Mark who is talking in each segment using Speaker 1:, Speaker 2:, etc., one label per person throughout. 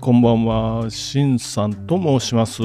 Speaker 1: こんばんは、しんさんと申します。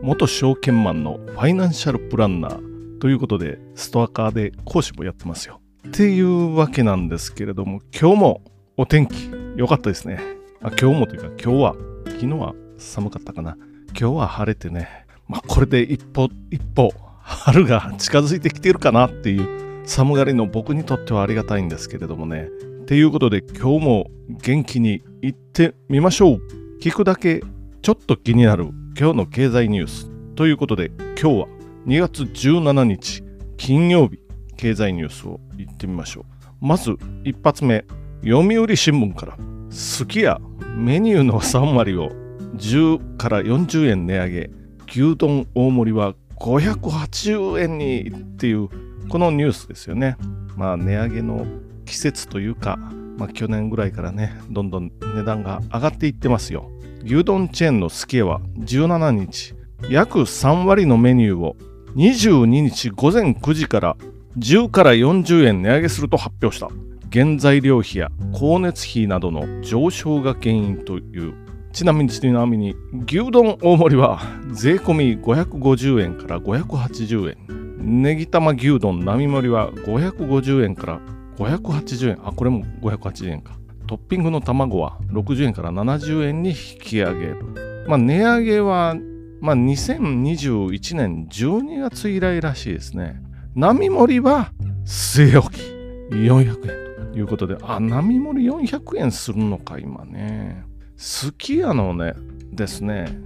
Speaker 1: 元証券マンのファイナンシャルプランナーということで、ストアカーで講師もやってますよ。っていうわけなんですけれども、今日もお天気良かったですね。あ今日もというか、今日は、昨日は寒かったかな。今日は晴れてね、まあこれで一歩一歩春が近づいてきてるかなっていう寒がりの僕にとってはありがたいんですけれどもね。っていうことで今日も元気にいってみましょう聞くだけちょっと気になる今日の経済ニュースということで今日は2月17日金曜日経済ニュースを言ってみましょう。まず一発目読売新聞からすき家メニューの3割を10から40円値上げ牛丼大盛りは580円にっていうこのニュースですよね。まあ値上げの季節というか、まあ、去年ぐらいからねどんどん値段が上がっていってますよ。牛丼チェーンのすき家は17日約3割のメニューを22日午前9時から10から40円値上げすると発表した原材料費や光熱費などの上昇が原因というちなみにちなみに牛丼大盛りは税込み550円から580円ネギ玉牛丼並盛りは550円から580円。あ、これも580円か。トッピングの卵は60円から70円に引き上げる。まあ、値上げは、まあ、2021年12月以来らしいですね。並盛りは据え置き400円ということで、あ、並盛り400円するのか、今ね。すき家のね、ですね、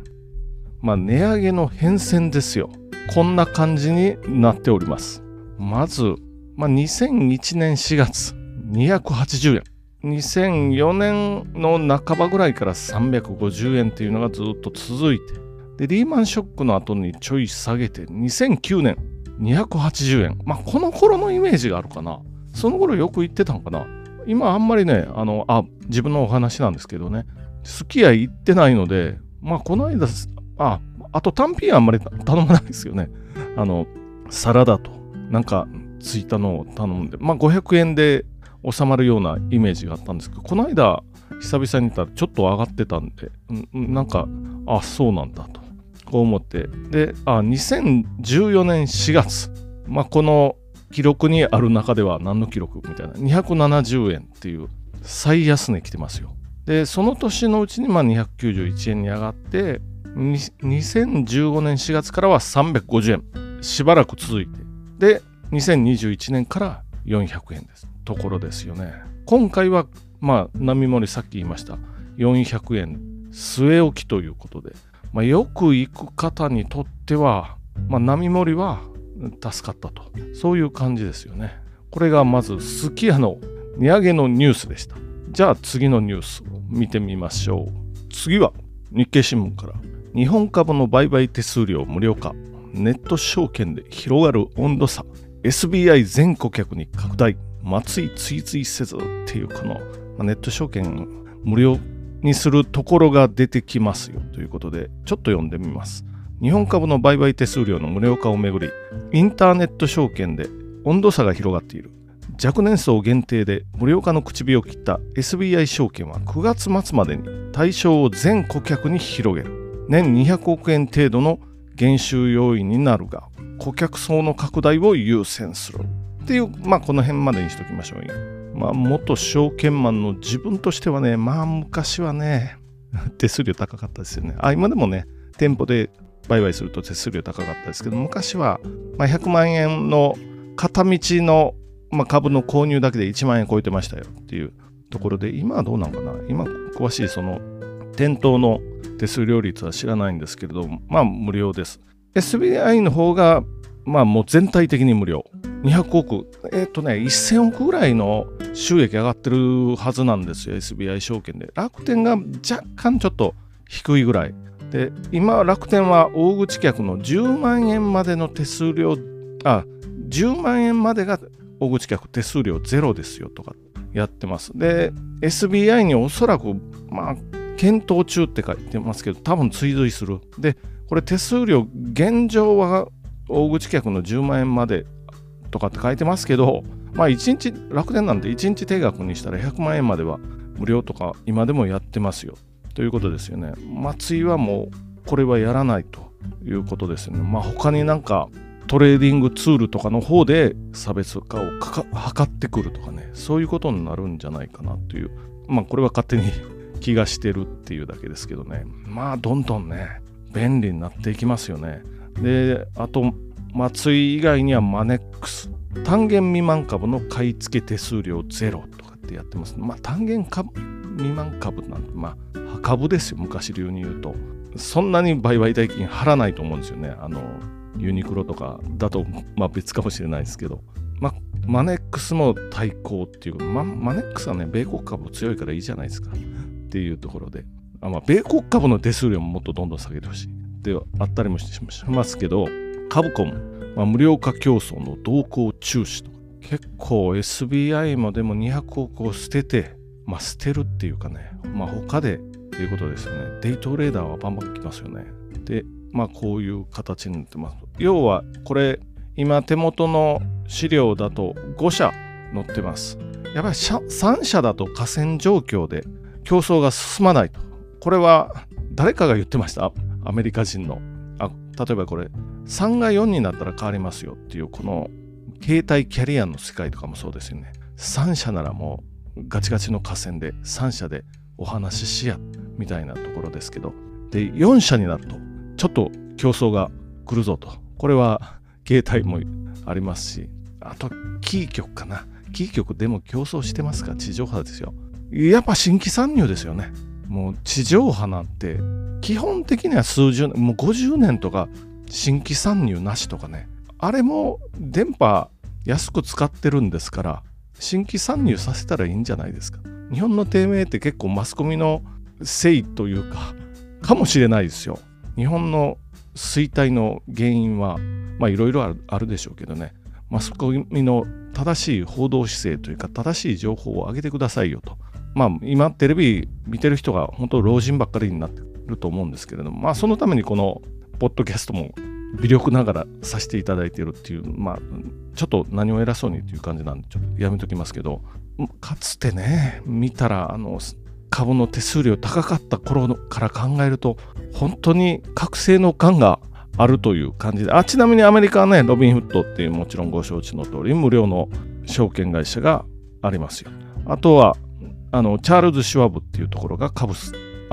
Speaker 1: まあ、値上げの変遷ですよ。こんな感じになっております。まず、まあ、2001年4月280円2004年の半ばぐらいから350円っていうのがずっと続いてでリーマンショックの後にちょい下げて2009年280円まあこの頃のイメージがあるかな。その頃よく言ってたのかな。今あんまりねあのあ自分のお話なんですけどね。すき家行ってないのでまあこの間ああと単品あんまり頼まないですよね。あのサラダとなんかついたのを頼んで、まあ、500円で収まるようなイメージがあったんですけど、この間、久々に見たらちょっと上がってたんで、なんか、あ、そうなんだと、こう思って、で、あ、2014年4月、まあ、この記録にある中では何の記録みたいな、270円っていう最安値来てますよ。で、その年のうちにまあ291円に上がって、2015年4月からは350円、しばらく続いて、で、2021年から400円です。ところですよね。今回は、まあ、波盛りさっき言いました。400円据え置きということで、まあ、よく行く方にとっては、まあ、波盛りは助かったと。そういう感じですよね。これがまず、すき家の値上げのニュースでした。じゃあ次のニュースを見てみましょう。次は日経新聞から。日本株の売買手数料無料化。ネット証券で広がる温度差。SBI 全顧客に拡大、松井追随せずっていうこの、ネット証券無料にするところが出てきますよということで、ちょっと読んでみます。日本株の売買手数料の無料化をめぐり、インターネット証券で温度差が広がっている。若年層限定で無料化の口火を切った SBI 証券は9月末までに対象を全顧客に広げる。年200億円程度の減収要因になるが、顧客層の拡大を優先するっていう、まあ、この辺までにしときましょうよ。まあ、元証券マンの自分としてはね、まあ、昔はね、手数料高かったですよね。あ、今でもね、店舗で売買すると手数料高かったですけど、昔は、まあ、100万円の片道の、まあ、株の購入だけで1万円超えてましたよっていうところで、今はどうなのかな今、詳しいその、店頭の手数料率は知らないんですけれども、まあ、無料です。SBI の方が、まあもう全体的に無料。200億、えっ、ー、とね、1000億ぐらいの収益上がってるはずなんですよ、SBI 証券で。楽天が若干ちょっと低いぐらい。で、今、楽天は大口客の10万円までの手数料、あ、10万円までが大口客手数料ゼロですよとかやってます。で、SBI におそらく、まあ、検討中って書いてますけど、多分追随する。で、これ手数料、現状は大口客の10万円までとかって書いてますけど、まあ1日、楽天なんて1日定額にしたら100万円までは無料とか今でもやってますよ。ということですよね。松井はもうこれはやらないということですよね。まあ他になんかトレーディングツールとかの方で差別化を図ってくるとかねそういうことになるんじゃないかなというまあこれは勝手に気がしてるっていうだけですけどねまあどんどんね便利になっていきますよねであと松井以外にはマネックス。単元未満株の買い付け手数料ゼロとかってやってます。まあ単元株未満株なんてまあ株ですよ。昔流に言うと。そんなに売買代金払わないと思うんですよね。あのユニクロとかだとまあ別かもしれないですけど。まあマネックスも対抗っていうまマネックスはね米国株強いからいいじゃないですかっていうところで。あまあ米国株の手数料ももっとどんどん下げてほしい。であったりもしますけど。株コンまあ、無料化競争の動向注視と結構 SBI もでも200億を捨てて、まあ、捨てるっていうかね、まあ、他でっていうことですよね。デイトレーダーはバンバン来ますよね。で、まあこういう形になってます。要はこれ今手元の資料だと5社載ってます。やっぱり3社だと河川状況で競争が進まないと。これは誰かが言ってました？アメリカ人の。あ例えばこれ3が4になったら変わりますよっていうこの携帯キャリアの世界とかもそうですよね。3社ならもうガチガチの河川で3社でお話ししやみたいなところですけど。で4社になるとちょっと競争が来るぞと。これは携帯もありますしあとキー局かな。キー局でも競争してますか？地上波ですよ。やっぱ新規参入ですよね。もう地上波なんて基本的には数十年もう50年とか新規参入なしとかね。あれも電波安く使ってるんですから新規参入させたらいいんじゃないですか。日本の低迷って結構マスコミのせいというかかもしれないですよ。日本の衰退の原因はまあいろいろあるでしょうけどね。マスコミの正しい報道姿勢というか正しい情報を上げてくださいよと。まあ今テレビ見てる人が本当老人ばっかりになってると思うんですけれどもまあそのためにこのポッドキャストも微力ながらさせていただいているっていう、まあ、ちょっと何を偉そうにっていう感じなんで、ちょっとやめときますけど、かつてね、見たら、あの、株の手数料高かった頃から考えると、本当に覚醒の感があるという感じで、あ、ちなみにアメリカはね、ロビンフットっていうもちろんご承知の通り、無料の証券会社がありますよ。あとは、あの、チャールズ・シュワブっていうところが株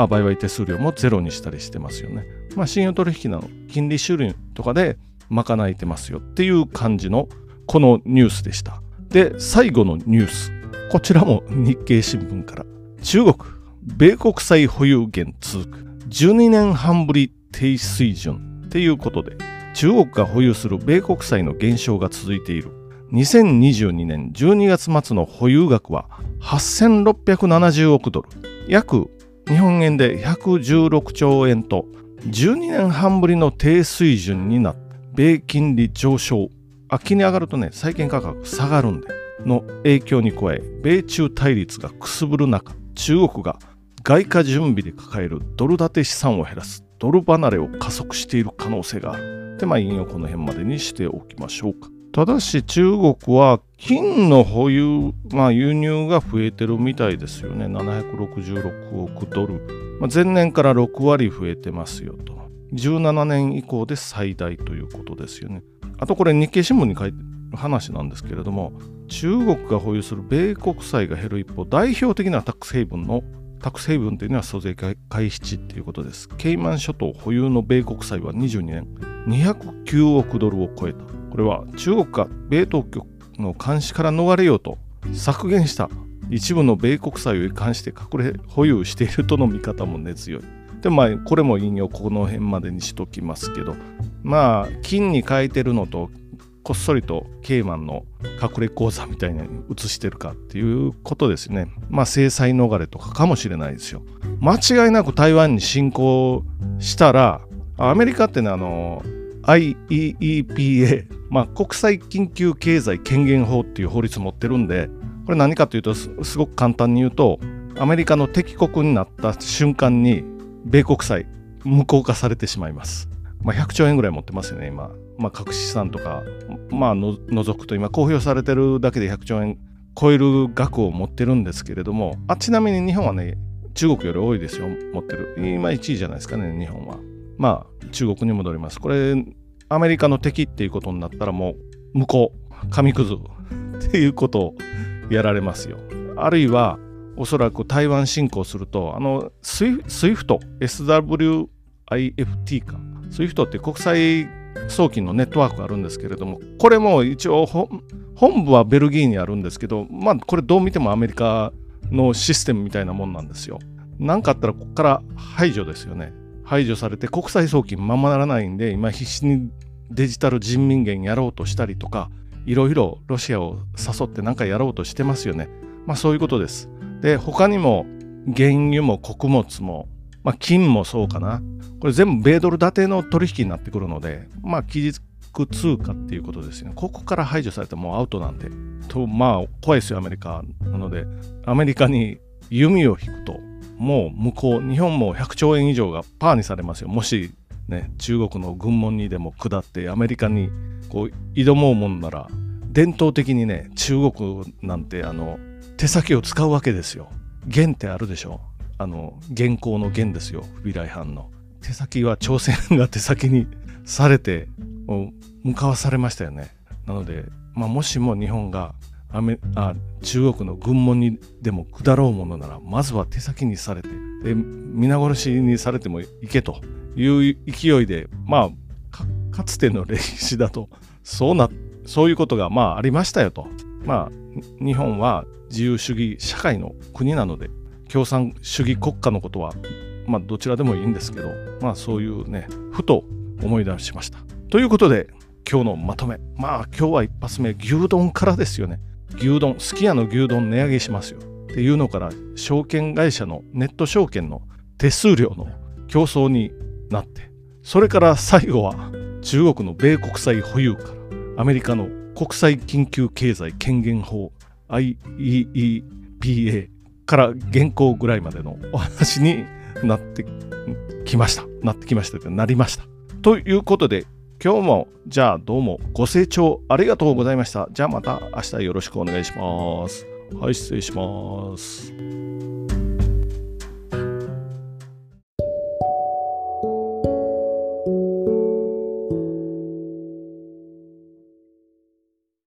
Speaker 1: あ売買手数料もゼロにしたりしてますよね。まあ、信用取引なの金利収入とかで賄えてますよっていう感じのこのニュースでした。で、最後のニュース。こちらも日経新聞から。中国、米国債保有減続く。12年半ぶり低水準っていうことで、中国が保有する米国債の減少が続いている。2022年12月末の保有額は8670億ドル。約日本円で116兆円と12年半ぶりの低水準になった。米金利上昇。秋に上がるとね債券価格下がるんでの影響に加え米中対立がくすぶる中中国が外貨準備で抱えるドル建て資産を減らすドル離れを加速している可能性がある。でまあ引用この辺までにしておきましょうか。ただし中国は金の保有、まあ、輸入が増えてるみたいですよね。766億ドル。まあ、前年から6割増えてますよと。17年以降で最大ということですよね。あとこれ日経新聞に書いてる話なんですけれども、中国が保有する米国債が減る一方、代表的なタックスヘイブンのタックスヘイブンというのは租税回避地っていうことです。ケイマン諸島保有の米国債は22年209億ドルを超えた。これは中国が米当局の監視から逃れようと削減した一部の米国債を移管して隠れ保有しているとの見方も根強い。でまあこれも引用この辺までにしときますけどまあ金に変えてるのとこっそりとケイマンの隠れ口座みたいに移してるかっていうことですね。まあ制裁逃れとかかもしれないですよ。間違いなく台湾に侵攻したらアメリカってねあの IEEPA、まあ、国際緊急経済権限法っていう法律持ってるんで、これ何かというとすごく簡単に言うと、アメリカの敵国になった瞬間に、米国債、無効化されてしまいます。まあ、100兆円ぐらい持ってますよね、今。まあ、隠し資産とか、まあの、除くと今、公表されてるだけで100兆円超える額を持ってるんですけれども、あちなみに日本はね、中国より多いですよ、持ってる。今1位じゃないですかね、日本は。まあ、中国に戻ります。これ、アメリカの敵っていうことになったらもう、向こう、紙くずっていうことをやられますよ。あるいは、おそらく台湾侵攻すると、あの、スイフト、SWIFT か。スイフトって国際送金のネットワークがあるんですけれども、これも一応、本部はベルギーにあるんですけど、まあ、これどう見てもアメリカのシステムみたいなもんなんですよ。何かあったらここから排除ですよね。排除されて国際送金ままならないんで、今必死にデジタル人民元やろうとしたりとか、いろいろロシアを誘って何かやろうとしてますよね。まあそういうことです。で、他にも原油も穀物も、まあ金もそうかな。これ全部米ドル建ての取引になってくるので、まあ基軸通貨っていうことですよね。ここから排除されてもうアウトなんで。と、まあ怖いですよ、アメリカ。なので、アメリカに弓を引くと、もう向こう、日本も100兆円以上がパーにされますよ。もしね、中国の軍門にでも下ってアメリカにこう挑もうもんなら、伝統的にね、中国なんてあの手先を使うわけですよ。元ってあるでしょ。あの、現行の元ですよ。不備来犯の。手先は朝鮮が手先にされて、向かわされましたよね。なので、まあ、もしも日本がアメあ中国の軍門にでも下ろうものならまずは手先にされてで皆殺しにされてもいけという勢いでまあかつての歴史だとそうなそういうことがまあありましたよと。まあ日本は自由主義社会の国なので共産主義国家のことはまあどちらでもいいんですけどまあそういうねふと思い出しました。ということで今日のまとめ。まあ今日は一発目牛丼からですよね。牛丼、すき家の牛丼値上げしますよっていうのから証券会社のネット証券の手数料の競争になってそれから最後は中国の米国債保有からアメリカの国際緊急経済権限法 IEEPA から現行ぐらいまでのお話になってきました。なってきましたとなりました。ということで今日もじゃあどうもご清聴ありがとうございました。じゃあまた明日よろしくお願いします。はい、失礼します。